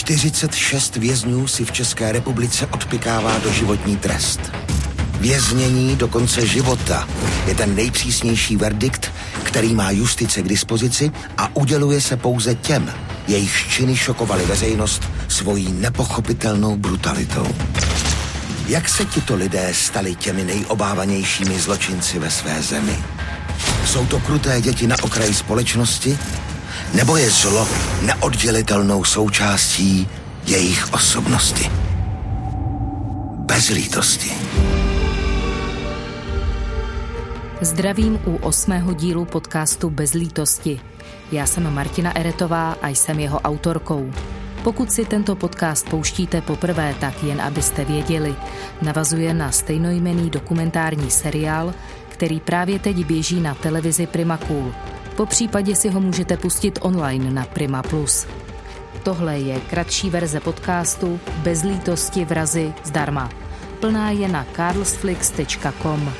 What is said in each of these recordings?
46 vězňů si v České republice odpikává do životní trest. Věznění do konce života je ten nejpřísnější verdikt, který má justice k dispozici a uděluje se pouze těm, jejich činy šokovaly veřejnost svojí nepochopitelnou brutalitou. Jak se tito lidé stali těmi nejobávanějšími zločinci ve své zemi? Jsou to kruté děti na okraji společnosti? Nebo je zlo neoddělitelnou součástí jejich osobnosti? Bez lítosti. Zdravím u osmého dílu podcastu Bez lítosti. Já jsem Martina Eretová a jsem jeho autorkou. Pokud si tento podcast pouštíte poprvé, tak jen abyste věděli, navazuje na stejnojmený dokumentární seriál, který právě teď běží na televizi Prima Cool. Po případě si ho můžete pustit online na Prima Plus. Tohle je kratší verze podcastu Bez lítosti vrazy zdarma. Plná je na carlsflix.com.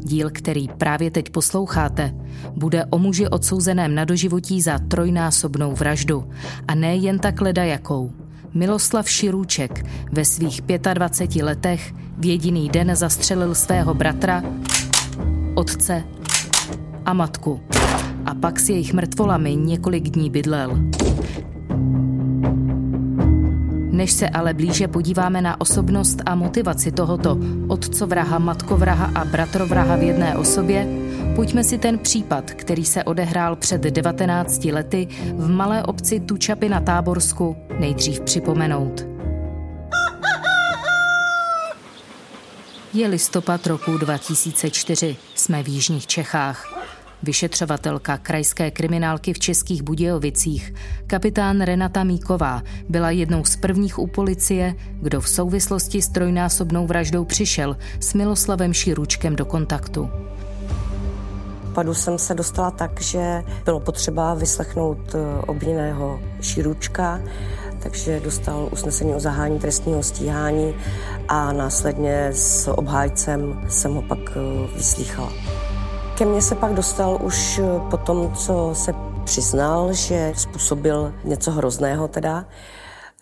Díl, který právě teď posloucháte, bude o muži odsouzeném na doživotí za trojnásobnou vraždu. A ne jen tak ledajakou. Miloslav Širůček ve svých 25 letech v jediný den zastřelil svého bratra, otce a matku. A pak s jejich mrtvolami několik dní bydlel. Než se ale blíže podíváme na osobnost a motivaci tohoto otcovraha, matkovraha a bratrovraha v jedné osobě, pojďme si ten případ, který se odehrál před 19 lety v malé obci Tučapy na Táborsku, nejdřív připomenout. Je listopad roku 2004. Jsme v Jižních Čechách. Vyšetřovatelka krajské kriminálky v Českých Budějovicích, kapitán Renata Míková, byla jednou z prvních u policie, kdo v souvislosti s trojnásobnou vraždou přišel s Miloslavem Širučkem do kontaktu. Padu jsem se dostala tak, že bylo potřeba vyslechnout eh, obviněného Širučka, takže dostal usnesení o zahání trestního stíhání a následně s obhájcem jsem ho pak eh, vyslýchala. Ke mně se pak dostal už eh, po tom, co se přiznal, že způsobil něco hrozného teda.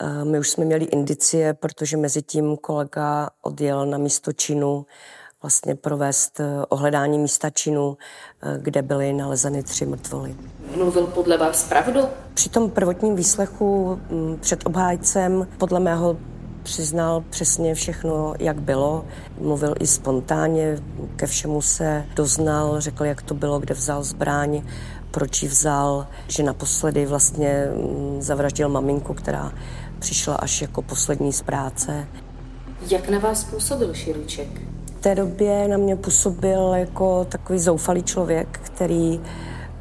Eh, my už jsme měli indicie, protože mezi tím kolega odjel na místo činu vlastně provést eh, ohledání místa činu, kde byly nalezeny tři mrtvoly. Mluvil podle vás pravdu? Při tom prvotním výslechu mm, před obhájcem podle mého přiznal přesně všechno, jak bylo. Mluvil i spontánně, ke všemu se doznal, řekl, jak to bylo, kde vzal zbraň, proč ji vzal, že naposledy vlastně mm, zavraždil maminku, která přišla až jako poslední z práce. Jak na vás působil Širuček? V té době na mě působil jako takový zoufalý člověk, který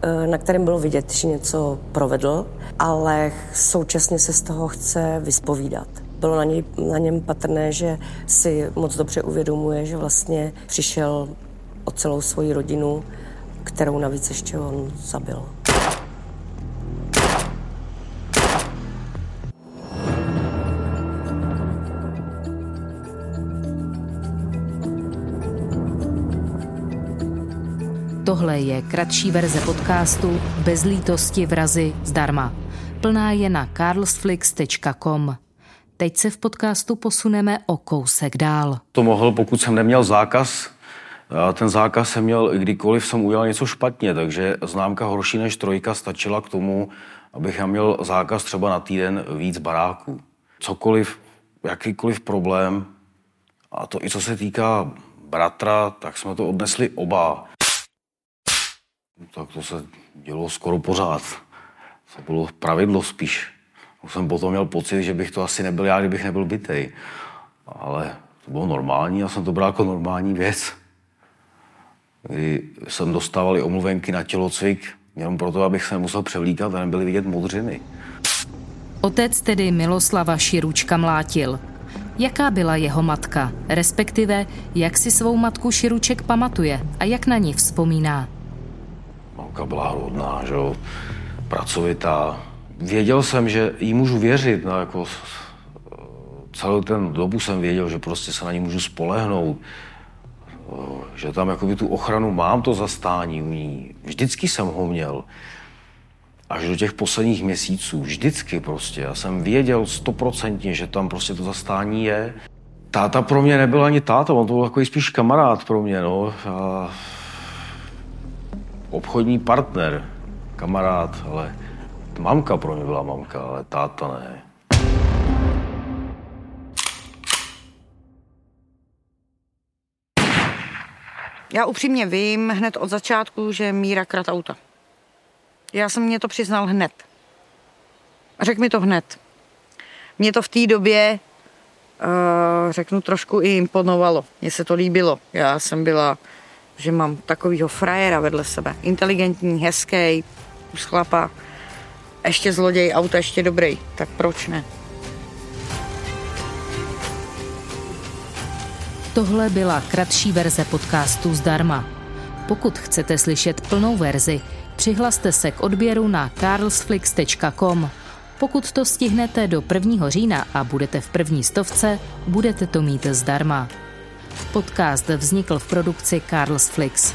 eh, na kterém bylo vidět, že něco provedl, ale současně se z toho chce vyspovídat bylo na, něj, na něm patrné, že si moc dobře uvědomuje, že vlastně přišel o celou svoji rodinu, kterou navíc ještě on zabil. Tohle je kratší verze podcastu Bez lítosti vrazy zdarma. Plná je na carlsflix.com. Teď se v podcastu posuneme o kousek dál. To mohl, pokud jsem neměl zákaz, a ten zákaz jsem měl, kdykoliv jsem udělal něco špatně, takže známka horší než trojka stačila k tomu, abych já měl zákaz třeba na týden víc baráků. Cokoliv, jakýkoliv problém, a to i co se týká bratra, tak jsme to odnesli oba. Tak to se dělo skoro pořád. To bylo pravidlo spíš. Už jsem potom měl pocit, že bych to asi nebyl já, kdybych nebyl bytej. Ale to bylo normální, já jsem to bral jako normální věc. Kdy jsem dostával i omluvenky na tělocvik, jenom proto, abych se musel převlíkat a nebyly vidět modřiny. Otec tedy Miloslava Širučka mlátil. Jaká byla jeho matka, respektive jak si svou matku Širuček pamatuje a jak na ní vzpomíná? Mamka byla hodná, že jo, pracovitá, věděl jsem, že jí můžu věřit, no jako celou ten dobu jsem věděl, že prostě se na ní můžu spolehnout. že tam jakoby tu ochranu mám, to zastání u ní. Vždycky jsem ho měl. Až do těch posledních měsíců, vždycky prostě. Já jsem věděl stoprocentně, že tam prostě to zastání je. Táta pro mě nebyl ani táta, on to byl takový spíš kamarád pro mě, no. A obchodní partner, kamarád, ale mamka pro mě byla mamka, ale táta ne. Já upřímně vím hned od začátku, že Míra krat auta. Já jsem mě to přiznal hned. Řekl mi to hned. Mě to v té době, uh, řeknu, trošku i imponovalo. Mně se to líbilo. Já jsem byla, že mám takovýho frajera vedle sebe. Inteligentní, hezký, chlapa. Ještě zloděj, auta ještě dobrý. Tak proč ne? Tohle byla kratší verze podcastu zdarma. Pokud chcete slyšet plnou verzi, přihlaste se k odběru na carlsflix.com. Pokud to stihnete do 1. října a budete v první stovce, budete to mít zdarma. Podcast vznikl v produkci Carlsflix.